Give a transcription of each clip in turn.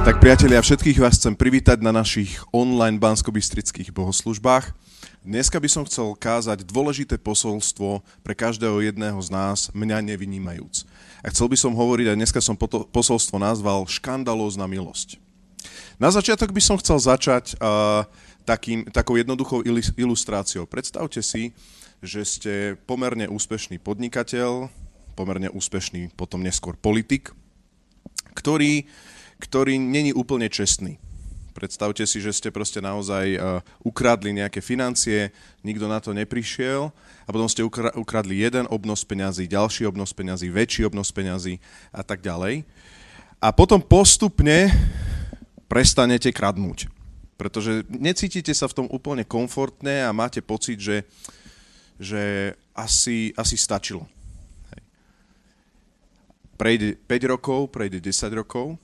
Tak priatelia, všetkých vás chcem privítať na našich online banskobistrických bohoslužbách. Dneska by som chcel kázať dôležité posolstvo pre každého jedného z nás, mňa nevynímajúc. A chcel by som hovoriť, a dneska som posolstvo nazval Škandalózna milosť. Na začiatok by som chcel začať uh, takým, takou jednoduchou ilustráciou. Predstavte si, že ste pomerne úspešný podnikateľ, pomerne úspešný potom neskôr politik, ktorý, ktorý není úplne čestný. Predstavte si, že ste proste naozaj uh, ukradli nejaké financie, nikto na to neprišiel a potom ste ukradli jeden obnos peňazí, ďalší obnos peňazí, väčší obnos peňazí a tak ďalej. A potom postupne prestanete kradnúť. Pretože necítite sa v tom úplne komfortne a máte pocit, že, že asi, asi stačilo. Prejde 5 rokov, prejde 10 rokov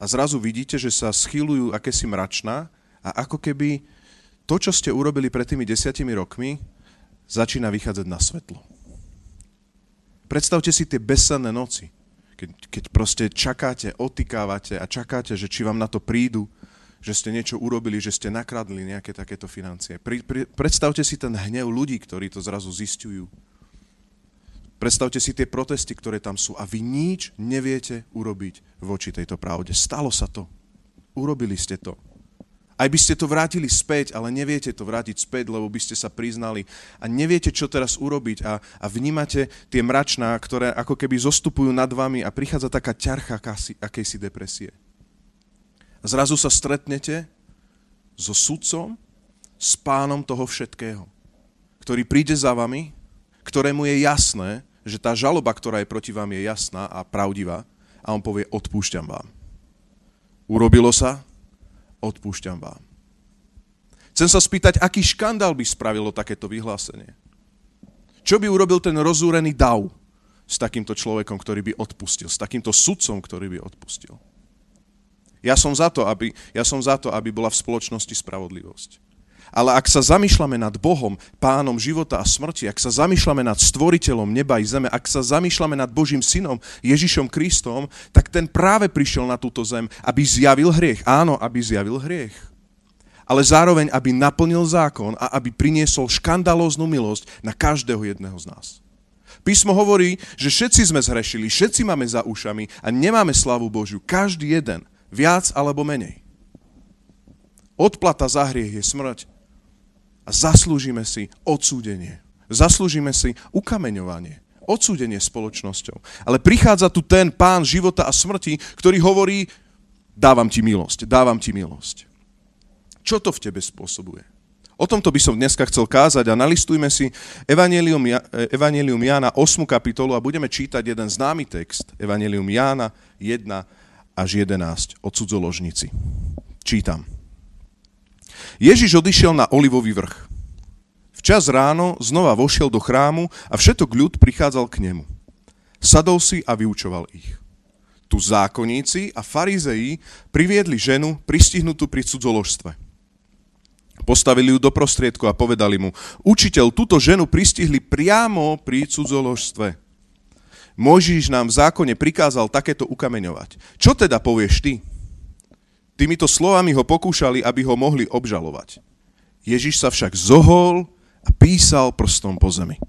a zrazu vidíte, že sa schylujú akési mračná a ako keby to, čo ste urobili pred tými desiatimi rokmi, začína vychádzať na svetlo. Predstavte si tie besenné noci, keď, keď proste čakáte, otykávate a čakáte, že či vám na to prídu, že ste niečo urobili, že ste nakradli nejaké takéto financie. Pri, pri, predstavte si ten hnev ľudí, ktorí to zrazu zistujú. Predstavte si tie protesty, ktoré tam sú a vy nič neviete urobiť voči tejto pravde. Stalo sa to. Urobili ste to. Aj by ste to vrátili späť, ale neviete to vrátiť späť, lebo by ste sa priznali a neviete, čo teraz urobiť a, a vnímate tie mračná, ktoré ako keby zostupujú nad vami a prichádza taká ťarcha akási, akejsi depresie. Zrazu sa stretnete so sudcom, s pánom toho všetkého, ktorý príde za vami, ktorému je jasné, že tá žaloba, ktorá je proti vám, je jasná a pravdivá a on povie, odpúšťam vám. Urobilo sa, odpúšťam vám. Chcem sa spýtať, aký škandál by spravilo takéto vyhlásenie? Čo by urobil ten rozúrený dav s takýmto človekom, ktorý by odpustil, s takýmto sudcom, ktorý by odpustil? Ja som za to, aby, ja som za to, aby bola v spoločnosti spravodlivosť. Ale ak sa zamýšľame nad Bohom, pánom života a smrti, ak sa zamýšľame nad stvoriteľom neba i zeme, ak sa zamýšľame nad Božím synom Ježišom Kristom, tak ten práve prišiel na túto zem, aby zjavil hriech. Áno, aby zjavil hriech. Ale zároveň, aby naplnil zákon a aby priniesol škandalóznu milosť na každého jedného z nás. Písmo hovorí, že všetci sme zhrešili, všetci máme za ušami a nemáme slavu Božiu. Každý jeden, viac alebo menej. Odplata za hriech je smrť, a zaslúžime si odsúdenie. Zaslúžime si ukameňovanie, odsúdenie spoločnosťou. Ale prichádza tu ten pán života a smrti, ktorý hovorí, dávam ti milosť, dávam ti milosť. Čo to v tebe spôsobuje? O tomto by som dneska chcel kázať a nalistujme si Evangelium, Evangelium Jána 8. kapitolu a budeme čítať jeden známy text, Evangelium Jána 1 až 11 o cudzoložnici. Čítam. Ježiš odišiel na Olivový vrch. Včas ráno znova vošiel do chrámu a všetok ľud prichádzal k nemu. Sadol si a vyučoval ich. Tu zákonníci a farizeji priviedli ženu pristihnutú pri cudzoložstve. Postavili ju do prostriedku a povedali mu, učiteľ, túto ženu pristihli priamo pri cudzoložstve. Mojžiš nám v zákone prikázal takéto ukameňovať. Čo teda povieš ty? Týmito slovami ho pokúšali, aby ho mohli obžalovať. Ježiš sa však zohol a písal prstom po zemi.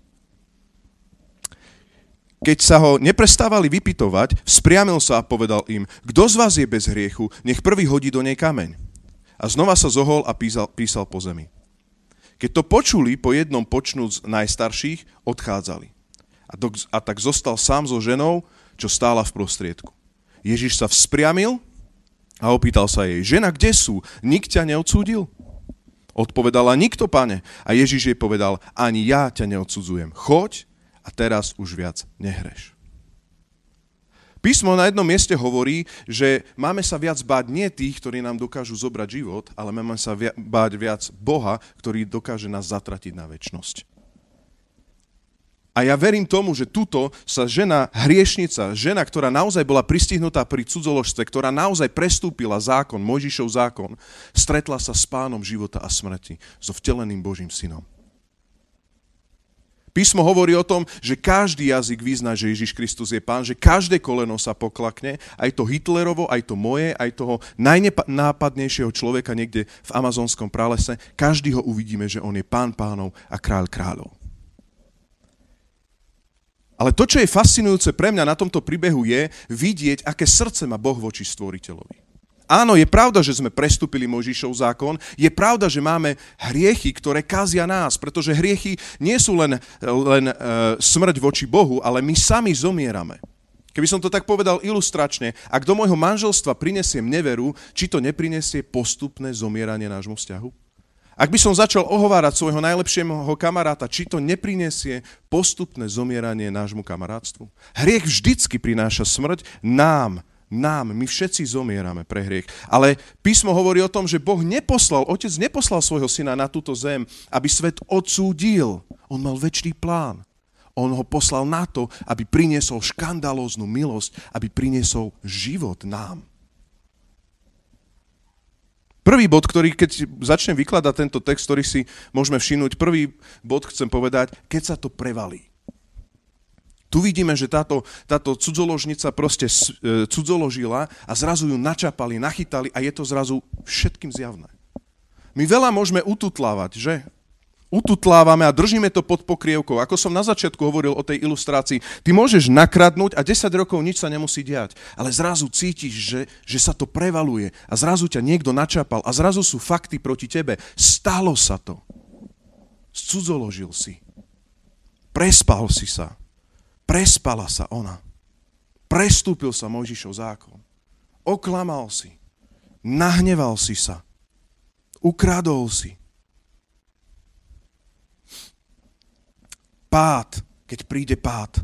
Keď sa ho neprestávali vypitovať, vzpriamil sa a povedal im, kto z vás je bez hriechu, nech prvý hodí do nej kameň. A znova sa zohol a písal, písal po zemi. Keď to počuli, po jednom počnúc najstarších, odchádzali. A, do, a tak zostal sám so ženou, čo stála v prostriedku. Ježiš sa vzpriamil a opýtal sa jej, žena, kde sú? Nik ťa neodsúdil? Odpovedala, nikto, pane. A Ježiš jej povedal, ani ja ťa neodsudzujem. Choď a teraz už viac nehreš. Písmo na jednom mieste hovorí, že máme sa viac báť nie tých, ktorí nám dokážu zobrať život, ale máme sa báť viac Boha, ktorý dokáže nás zatratiť na väčnosť. A ja verím tomu, že tuto sa žena hriešnica, žena, ktorá naozaj bola pristihnutá pri cudzoložstve, ktorá naozaj prestúpila zákon, Mojžišov zákon, stretla sa s pánom života a smrti, so vteleným Božím synom. Písmo hovorí o tom, že každý jazyk vyzná, že Ježiš Kristus je pán, že každé koleno sa poklakne, aj to Hitlerovo, aj to moje, aj toho najnápadnejšieho človeka niekde v amazonskom pralese. Každý ho uvidíme, že on je pán pánov a kráľ kráľov. Ale to, čo je fascinujúce pre mňa na tomto príbehu je vidieť, aké srdce má Boh voči stvoriteľovi. Áno, je pravda, že sme prestúpili Možišov zákon, je pravda, že máme hriechy, ktoré kazia nás, pretože hriechy nie sú len, len e, smrť voči Bohu, ale my sami zomierame. Keby som to tak povedal ilustračne, ak do môjho manželstva prinesiem neveru, či to neprinesie postupné zomieranie nášmu vzťahu? Ak by som začal ohovárať svojho najlepšieho kamaráta, či to neprinesie postupné zomieranie nášmu kamarátstvu? Hriech vždycky prináša smrť nám, nám, my všetci zomierame pre hriech. Ale písmo hovorí o tom, že Boh neposlal, Otec neposlal svojho syna na túto zem, aby svet odsúdil. On mal väčší plán. On ho poslal na to, aby priniesol škandalóznu milosť, aby priniesol život nám. Prvý bod, ktorý, keď začnem vykladať tento text, ktorý si môžeme všimnúť, prvý bod chcem povedať, keď sa to prevalí. Tu vidíme, že táto, táto cudzoložnica proste e, cudzoložila a zrazu ju načapali, nachytali a je to zrazu všetkým zjavné. My veľa môžeme ututlávať, že? Ututlávame a držíme to pod pokrievkou. Ako som na začiatku hovoril o tej ilustrácii, ty môžeš nakradnúť a 10 rokov nič sa nemusí diať, ale zrazu cítiš, že, že sa to prevaluje a zrazu ťa niekto načapal a zrazu sú fakty proti tebe. Stalo sa to. Cudzoložil si. Prespal si sa. Prespala sa ona. Prestúpil sa Mojžišov zákon. Oklamal si. Nahneval si sa. Ukradol si. Pád, keď príde pád.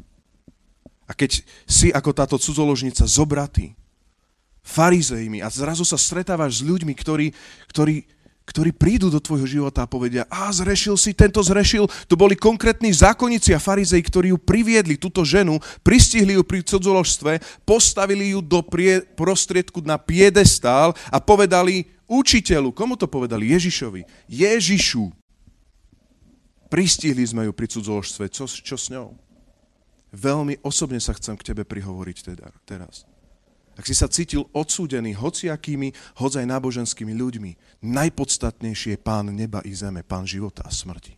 A keď si ako táto cudzoložnica zobratý, farizejmi a zrazu sa stretávaš s ľuďmi, ktorí, ktorí ktorí prídu do tvojho života a povedia, a zrešil si, tento zrešil. To boli konkrétni zákonníci a farizej, ktorí ju priviedli, túto ženu, pristihli ju pri cudzoložstve, postavili ju do prie, prostriedku na piedestál a povedali učiteľu, komu to povedali? Ježišovi. Ježišu. Pristihli sme ju pri cudzoložstve, čo, čo s ňou? Veľmi osobne sa chcem k tebe prihovoriť teda, teraz. Ak si sa cítil odsúdený hociakými, hoď aj náboženskými ľuďmi, najpodstatnejšie je pán neba i zeme, pán života a smrti.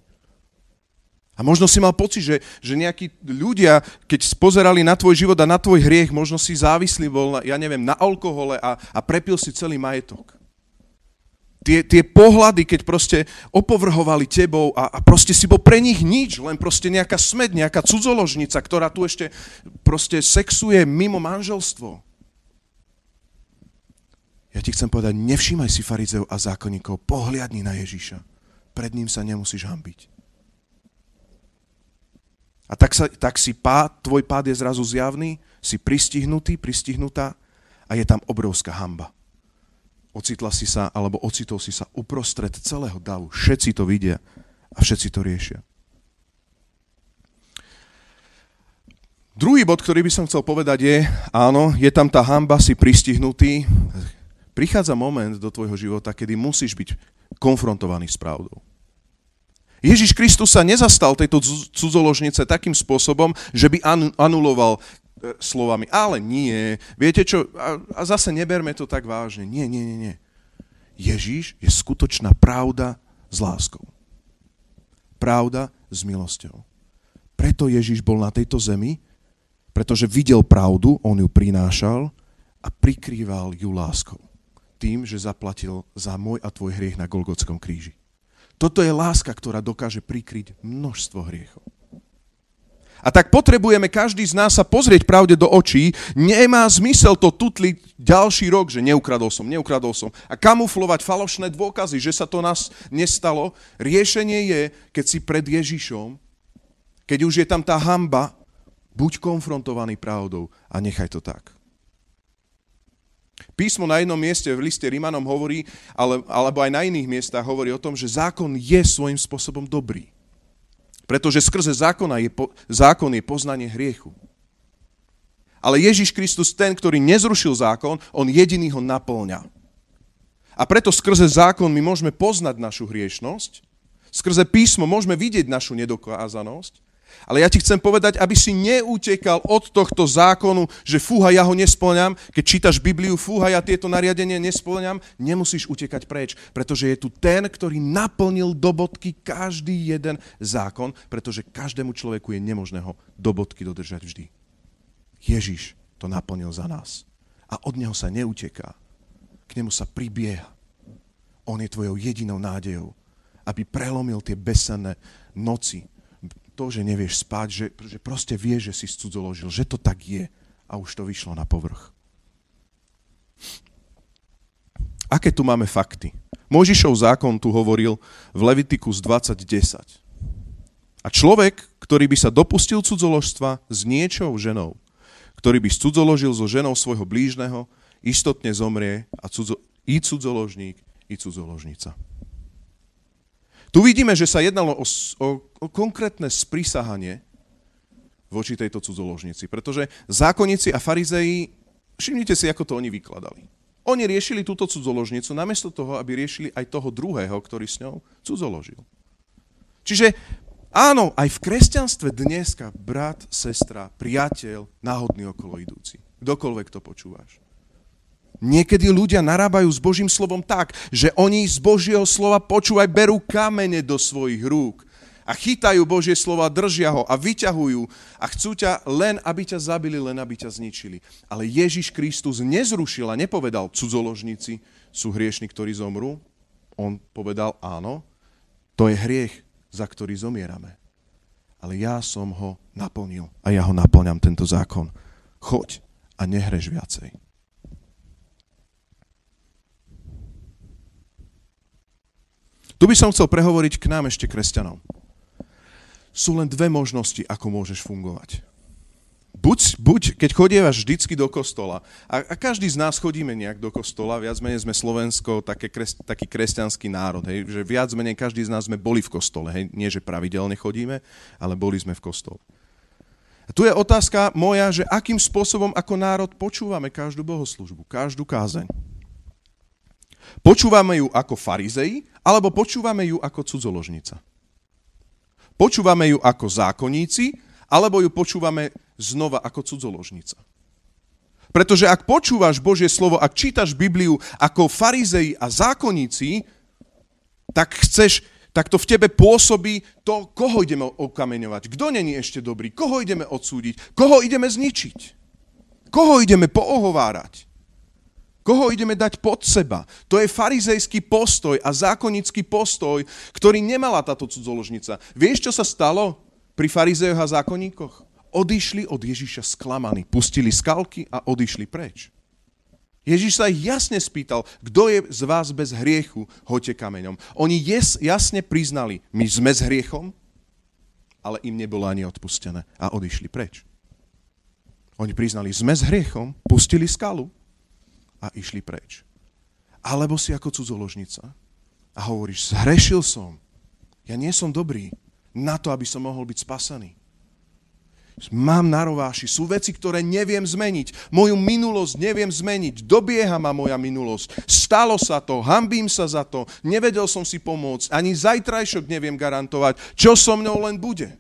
A možno si mal pocit, že, že nejakí ľudia, keď pozerali na tvoj život a na tvoj hriech, možno si závislý bol, ja neviem, na alkohole a, a prepil si celý majetok. Tie, tie pohľady, keď proste opovrhovali tebou a, a proste si bol pre nich nič, len proste nejaká smed, nejaká cudzoložnica, ktorá tu ešte proste sexuje mimo manželstvo. Ja ti chcem povedať, nevšímaj si farizeov a zákonníkov, pohliadni na Ježíša. Pred ním sa nemusíš hambiť. A tak, sa, tak si pád, tvoj pád je zrazu zjavný, si pristihnutý, pristihnutá a je tam obrovská hamba. Ocitla si sa, alebo ocitol si sa uprostred celého davu. Všetci to vidia a všetci to riešia. Druhý bod, ktorý by som chcel povedať je, áno, je tam tá hamba, si pristihnutý, prichádza moment do tvojho života, kedy musíš byť konfrontovaný s pravdou. Ježiš Kristus sa nezastal tejto cudzoložnice takým spôsobom, že by anuloval slovami, ale nie, viete čo, a zase neberme to tak vážne. Nie, nie, nie, nie. Ježiš je skutočná pravda s láskou. Pravda s milosťou. Preto Ježiš bol na tejto zemi, pretože videl pravdu, on ju prinášal a prikrýval ju láskou tým, že zaplatil za môj a tvoj hriech na Golgotskom kríži. Toto je láska, ktorá dokáže prikryť množstvo hriechov. A tak potrebujeme každý z nás sa pozrieť pravde do očí. Nemá zmysel to tutliť ďalší rok, že neukradol som, neukradol som. A kamuflovať falošné dôkazy, že sa to nás nestalo. Riešenie je, keď si pred Ježišom, keď už je tam tá hamba, buď konfrontovaný pravdou a nechaj to tak. Písmo na jednom mieste v liste Rímanom hovorí, ale, alebo aj na iných miestach hovorí o tom, že zákon je svojím spôsobom dobrý. Pretože skrze zákona je, zákon je poznanie hriechu. Ale Ježiš Kristus, ten, ktorý nezrušil zákon, on jediný ho naplňa. A preto skrze zákon my môžeme poznať našu hriešnosť, skrze písmo môžeme vidieť našu nedokázanosť Ale ja ti chcem povedať, aby si neutekal od tohto zákonu, že fúha, ja ho nesplňam. Keď čítaš Bibliu, fúha, ja tieto nariadenia nesplňam. Nemusíš utekať preč, pretože je tu ten, ktorý naplnil do bodky každý jeden zákon, pretože každému človeku je nemožné ho do bodky dodržať vždy. Ježiš to naplnil za nás. A od neho sa neuteká. K nemu sa pribieha. On je tvojou jedinou nádejou, aby prelomil tie besenné noci, to, že nevieš spať, že, že proste vieš, že si cudzoložil, že to tak je a už to vyšlo na povrch. Aké tu máme fakty? Možišov zákon tu hovoril v Levitikus 20.10. A človek, ktorý by sa dopustil cudzoložstva s niečou ženou, ktorý by cudzoložil so ženou svojho blížneho, istotne zomrie a cudzo, i cudzoložník, i cudzoložnica. Tu vidíme, že sa jednalo o, o, o konkrétne sprísahanie voči tejto cudzoložnici, pretože zákonníci a farizeji, všimnite si, ako to oni vykladali. Oni riešili túto cudzoložnicu namiesto toho, aby riešili aj toho druhého, ktorý s ňou cudzoložil. Čiže áno, aj v kresťanstve dneska brat, sestra, priateľ, náhodný okolo idúci. Kdokoľvek to počúvaš. Niekedy ľudia narábajú s Božím slovom tak, že oni z Božieho slova počúvaj, berú kamene do svojich rúk a chytajú Božie slova, držia ho a vyťahujú a chcú ťa len, aby ťa zabili, len aby ťa zničili. Ale Ježiš Kristus nezrušil a nepovedal, cudzoložníci sú hriešni, ktorí zomrú. On povedal, áno, to je hriech, za ktorý zomierame. Ale ja som ho naplnil a ja ho naplňam, tento zákon. Choď a nehreš viacej. Tu by som chcel prehovoriť k nám ešte kresťanom. Sú len dve možnosti, ako môžeš fungovať. Buď, buď keď chodievaš vždycky do kostola, a, a každý z nás chodíme nejak do kostola, viac menej sme Slovensko, také kres, taký kresťanský národ, hej, že viac menej každý z nás sme boli v kostole, hej, nie že pravidelne chodíme, ale boli sme v kostole. A tu je otázka moja, že akým spôsobom ako národ počúvame každú bohoslužbu, každú kázeň. Počúvame ju ako farizei, alebo počúvame ju ako cudzoložnica. Počúvame ju ako zákonníci, alebo ju počúvame znova ako cudzoložnica. Pretože ak počúvaš Božie slovo, ak čítaš Bibliu ako farizei a zákonníci, tak chceš, tak to v tebe pôsobí to, koho ideme okameňovať, kto není ešte dobrý, koho ideme odsúdiť, koho ideme zničiť, koho ideme poohovárať. Koho ideme dať pod seba? To je farizejský postoj a zákonický postoj, ktorý nemala táto cudzoložnica. Vieš, čo sa stalo pri farizejoch a zákonníkoch? Odišli od Ježiša sklamaní, pustili skalky a odišli preč. Ježiš sa ich jasne spýtal, kto je z vás bez hriechu, hoďte kameňom. Oni jes, jasne priznali, my sme s hriechom, ale im nebolo ani odpustené a odišli preč. Oni priznali, sme s hriechom, pustili skalu a išli preč. Alebo si ako cudzoložnica a hovoríš, zhrešil som, ja nie som dobrý na to, aby som mohol byť spasený. Mám na rováši, sú veci, ktoré neviem zmeniť. Moju minulosť neviem zmeniť. Dobieha ma moja minulosť. Stalo sa to, hambím sa za to, nevedel som si pomôcť, ani zajtrajšok neviem garantovať, čo so mnou len bude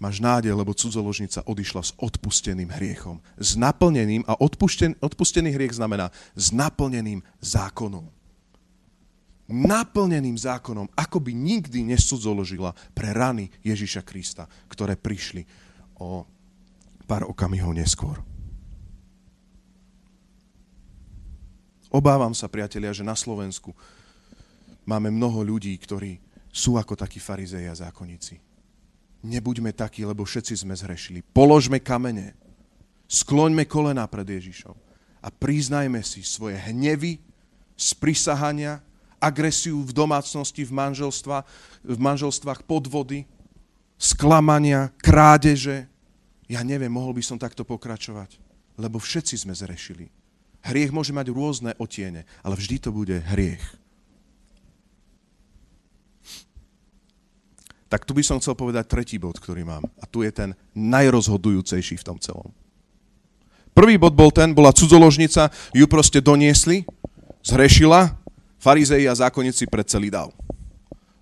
máš nádej, lebo cudzoložnica odišla s odpusteným hriechom. S naplneným, a odpušten, odpustený hriech znamená s naplneným zákonom. Naplneným zákonom, ako by nikdy nesudzoložila pre rany Ježiša Krista, ktoré prišli o pár okamihov neskôr. Obávam sa, priatelia, že na Slovensku máme mnoho ľudí, ktorí sú ako takí farizei a zákonníci Nebuďme takí, lebo všetci sme zhrešili. Položme kamene. Skloňme kolena pred Ježišom. A priznajme si svoje hnevy, sprisahania, agresiu v domácnosti, v, manželstva, v manželstvách, podvody, sklamania, krádeže. Ja neviem, mohol by som takto pokračovať, lebo všetci sme zrešili. Hriech môže mať rôzne otiene, ale vždy to bude hriech. Tak tu by som chcel povedať tretí bod, ktorý mám. A tu je ten najrozhodujúcejší v tom celom. Prvý bod bol ten, bola cudzoložnica, ju proste doniesli, zhrešila, farizei a zákonníci pred celý dal.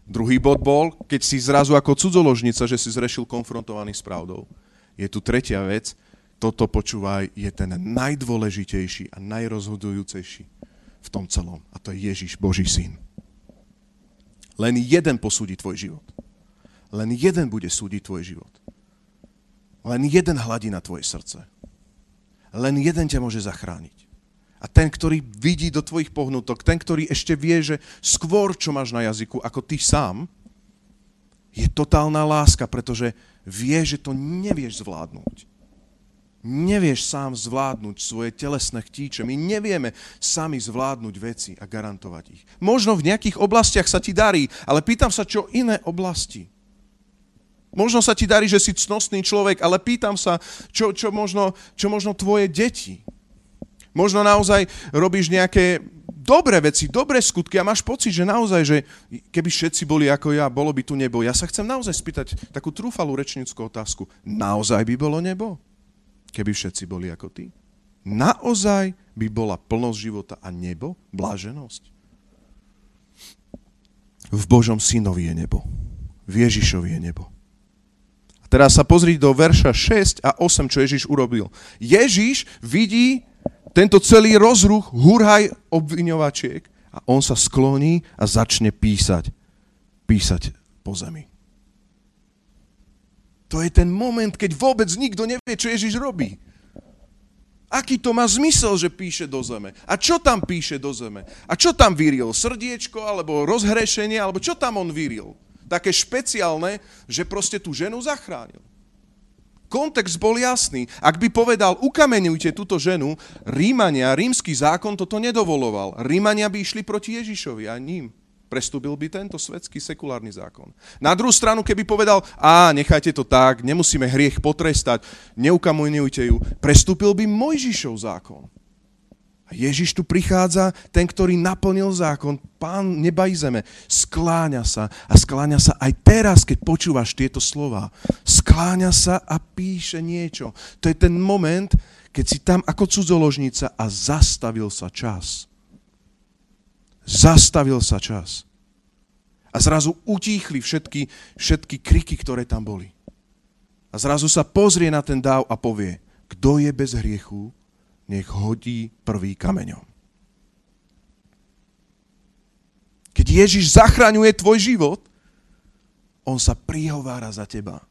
Druhý bod bol, keď si zrazu ako cudzoložnica, že si zrešil konfrontovaný s pravdou. Je tu tretia vec, toto počúvaj, je ten najdôležitejší a najrozhodujúcejší v tom celom. A to je Ježiš, Boží syn. Len jeden posúdi tvoj život. Len jeden bude súdiť tvoj život. Len jeden hladí na tvoje srdce. Len jeden ťa môže zachrániť. A ten, ktorý vidí do tvojich pohnutok, ten, ktorý ešte vie, že skôr, čo máš na jazyku, ako ty sám, je totálna láska, pretože vie, že to nevieš zvládnuť. Nevieš sám zvládnuť svoje telesné chtíče. My nevieme sami zvládnuť veci a garantovať ich. Možno v nejakých oblastiach sa ti darí, ale pýtam sa, čo iné oblasti. Možno sa ti darí, že si cnostný človek, ale pýtam sa, čo, čo, možno, čo možno tvoje deti. Možno naozaj robíš nejaké dobré veci, dobré skutky a máš pocit, že naozaj, že keby všetci boli ako ja, bolo by tu nebo. Ja sa chcem naozaj spýtať takú trúfalú rečnickú otázku. Naozaj by bolo nebo? Keby všetci boli ako ty? Naozaj by bola plnosť života a nebo, bláženosť? V Božom synovi je nebo. V Ježišovi je nebo. Teraz sa pozri do verša 6 a 8, čo Ježiš urobil. Ježiš vidí tento celý rozruch, hurhaj obviňovačiek a on sa skloní a začne písať. Písať po zemi. To je ten moment, keď vôbec nikto nevie, čo Ježiš robí. Aký to má zmysel, že píše do zeme? A čo tam píše do zeme? A čo tam vyril? Srdiečko, alebo rozhrešenie, alebo čo tam on vyril? Také špeciálne, že proste tú ženu zachránil. Kontext bol jasný. Ak by povedal, ukamenujte túto ženu, Rímania, rímsky zákon toto nedovoloval. Rímania by išli proti Ježišovi a ním. Prestúbil by tento svetský sekulárny zákon. Na druhú stranu, keby povedal, a nechajte to tak, nemusíme hriech potrestať, neukamenujte ju, prestúpil by Mojžišov zákon. Ježiš tu prichádza, ten, ktorý naplnil zákon, pán neba i zeme, skláňa sa a skláňa sa aj teraz, keď počúvaš tieto slova. Skláňa sa a píše niečo. To je ten moment, keď si tam ako cudzoložnica a zastavil sa čas. Zastavil sa čas. A zrazu utíchli všetky, všetky kriky, ktoré tam boli. A zrazu sa pozrie na ten dáv a povie, kto je bez hriechu, nech hodí prvý kameňom. Keď Ježiš zachraňuje tvoj život, on sa prihovára za teba.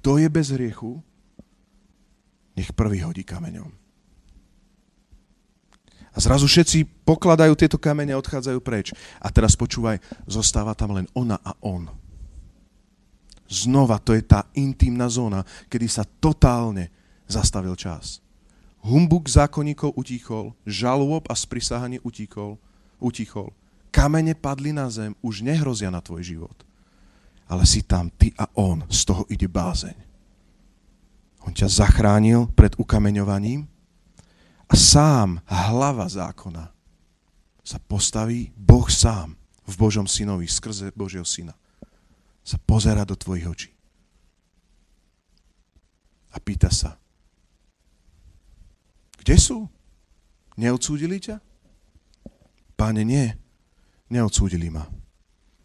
Kto je bez hriechu, nech prvý hodí kameňom. A zrazu všetci pokladajú tieto kamene a odchádzajú preč. A teraz počúvaj, zostáva tam len ona a on. Znova to je tá intimná zóna, kedy sa totálne zastavil čas. Humbuk zákonníkov utíchol, žalob a sprisahanie utíchol, utichol. Kamene padli na zem, už nehrozia na tvoj život. Ale si tam ty a on, z toho ide bázeň. On ťa zachránil pred ukameňovaním a sám, hlava zákona, sa postaví Boh sám v Božom synovi, skrze Božieho syna. Sa pozera do tvojich očí. A pýta sa, kde sú? Neodsúdili ťa? Páne, nie. Neodsúdili ma.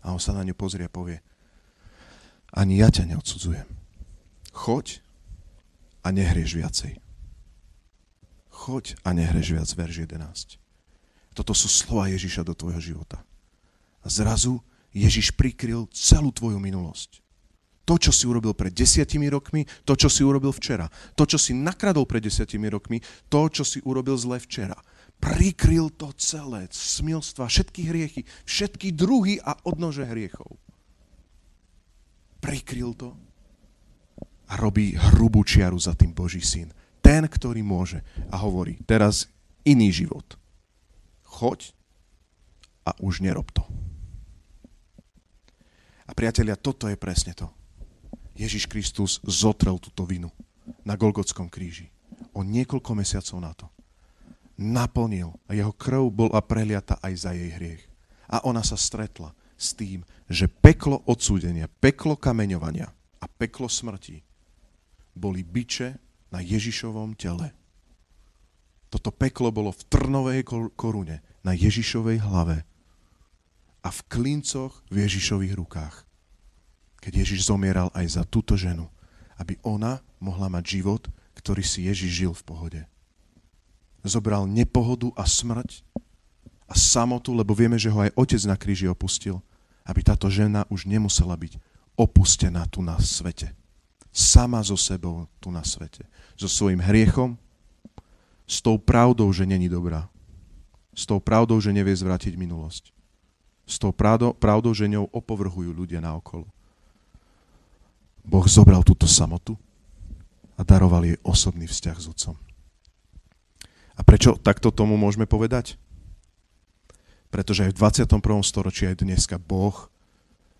A on sa na ňu pozrie a povie, ani ja ťa neodsudzujem. Choď a nehrieš viacej. Choď a nehrieš viac, verš 11. Toto sú slova Ježiša do tvojho života. A zrazu Ježiš prikryl celú tvoju minulosť. To, čo si urobil pred desiatimi rokmi, to, čo si urobil včera. To, čo si nakradol pred desiatimi rokmi, to, čo si urobil zle včera. Prikryl to celé, smilstva, všetky hriechy, všetky druhy a odnože hriechov. Prikryl to a robí hrubú čiaru za tým Boží syn. Ten, ktorý môže a hovorí, teraz iný život. Choď a už nerob to. A priatelia, toto je presne to. Ježiš Kristus zotrel túto vinu na Golgotskom kríži. O niekoľko mesiacov na to. Naplnil a jeho krv bola preliata aj za jej hriech. A ona sa stretla s tým, že peklo odsúdenia, peklo kameňovania a peklo smrti boli byče na Ježišovom tele. Toto peklo bolo v trnovej korune na Ježišovej hlave. a v klincoch v Ježišových rukách. Keď Ježiš zomieral aj za túto ženu, aby ona mohla mať život, ktorý si Ježiš žil v pohode. Zobral nepohodu a smrť a samotu, lebo vieme, že ho aj otec na kríži opustil, aby táto žena už nemusela byť opustená tu na svete. Sama so sebou tu na svete. So svojím hriechom, s tou pravdou, že není dobrá. S tou pravdou, že nevie zvrátiť minulosť. S tou pravdou, pravdou že ňou opovrhujú ľudia naokolo. Boh zobral túto samotu a daroval jej osobný vzťah s otcom. A prečo takto tomu môžeme povedať? Pretože aj v 21. storočí aj dneska Boh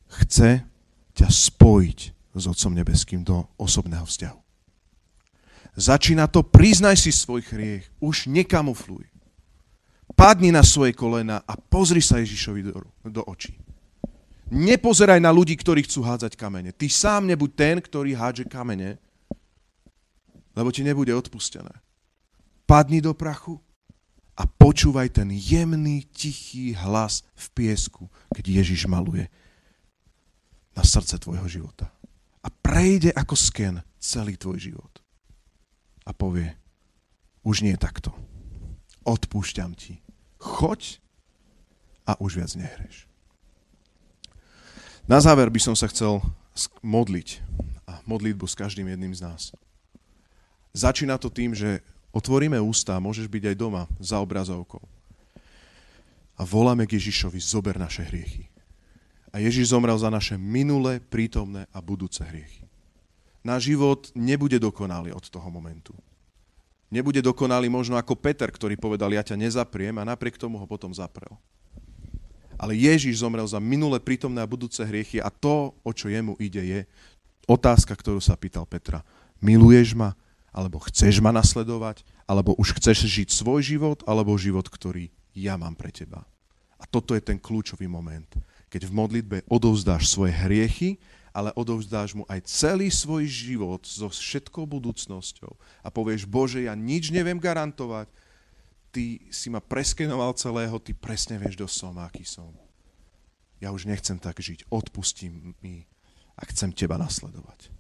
chce ťa spojiť s Otcom Nebeským do osobného vzťahu. Začína to, priznaj si svoj hriech, už nekamufluj. Padni na svoje kolena a pozri sa Ježišovi do, do očí. Nepozeraj na ľudí, ktorí chcú hádzať kamene. Ty sám nebuď ten, ktorý hádže kamene, lebo ti nebude odpustené. Padni do prachu a počúvaj ten jemný, tichý hlas v piesku, keď Ježiš maluje na srdce tvojho života. A prejde ako sken celý tvoj život. A povie, už nie takto. Odpúšťam ti. Choď a už viac nehreš. Na záver by som sa chcel modliť a modlitbu s každým jedným z nás. Začína to tým, že Otvoríme ústa, môžeš byť aj doma za obrazovkou. A voláme k Ježišovi, zober naše hriechy. A Ježiš zomrel za naše minulé, prítomné a budúce hriechy. Náš život nebude dokonalý od toho momentu. Nebude dokonalý možno ako Peter, ktorý povedal, ja ťa nezapriem a napriek tomu ho potom zaprel. Ale Ježiš zomrel za minulé, prítomné a budúce hriechy a to, o čo jemu ide, je otázka, ktorú sa pýtal Petra. Miluješ ma? alebo chceš ma nasledovať, alebo už chceš žiť svoj život, alebo život, ktorý ja mám pre teba. A toto je ten kľúčový moment, keď v modlitbe odovzdáš svoje hriechy, ale odovzdáš mu aj celý svoj život so všetkou budúcnosťou a povieš, Bože, ja nič neviem garantovať, ty si ma preskenoval celého, ty presne vieš, kto som, aký som. Ja už nechcem tak žiť, odpustím mi a chcem teba nasledovať.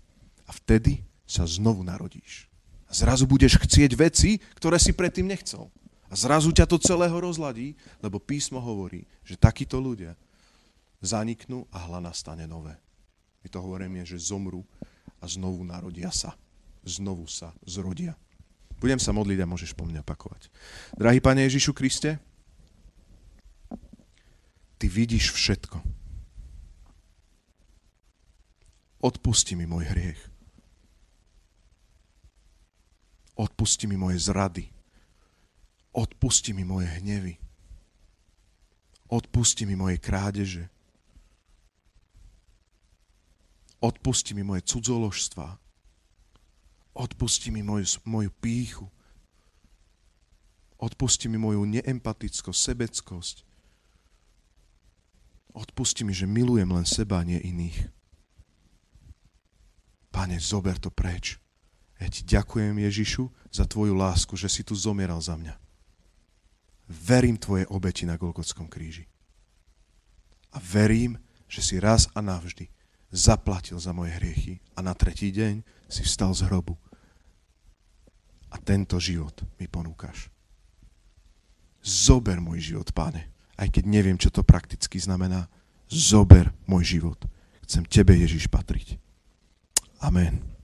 A vtedy sa znovu narodíš. A zrazu budeš chcieť veci, ktoré si predtým nechcel. A zrazu ťa to celého rozladí, lebo písmo hovorí, že takíto ľudia zaniknú a hla nastane nové. My to hovoríme, že zomru a znovu narodia sa. Znovu sa zrodia. Budem sa modliť a môžeš po mňa pakovať. Drahý Pane Ježišu Kriste, Ty vidíš všetko. Odpusti mi môj hriech. Odpusti mi moje zrady. Odpusti mi moje hnevy. Odpusti mi moje krádeže. Odpusti mi moje cudzoložstva. Odpusti mi moju, moju píchu. Odpusti mi moju neempatickosť, sebeckosť. Odpusti mi, že milujem len seba, nie iných. Pane, zober to preč. Ja ti ďakujem, Ježišu, za tvoju lásku, že si tu zomieral za mňa. Verím tvoje obeti na Golgotskom kríži. A verím, že si raz a navždy zaplatil za moje hriechy a na tretí deň si vstal z hrobu. A tento život mi ponúkaš. Zober môj život, páne, aj keď neviem, čo to prakticky znamená. Zober môj život. Chcem tebe, Ježiš, patriť. Amen.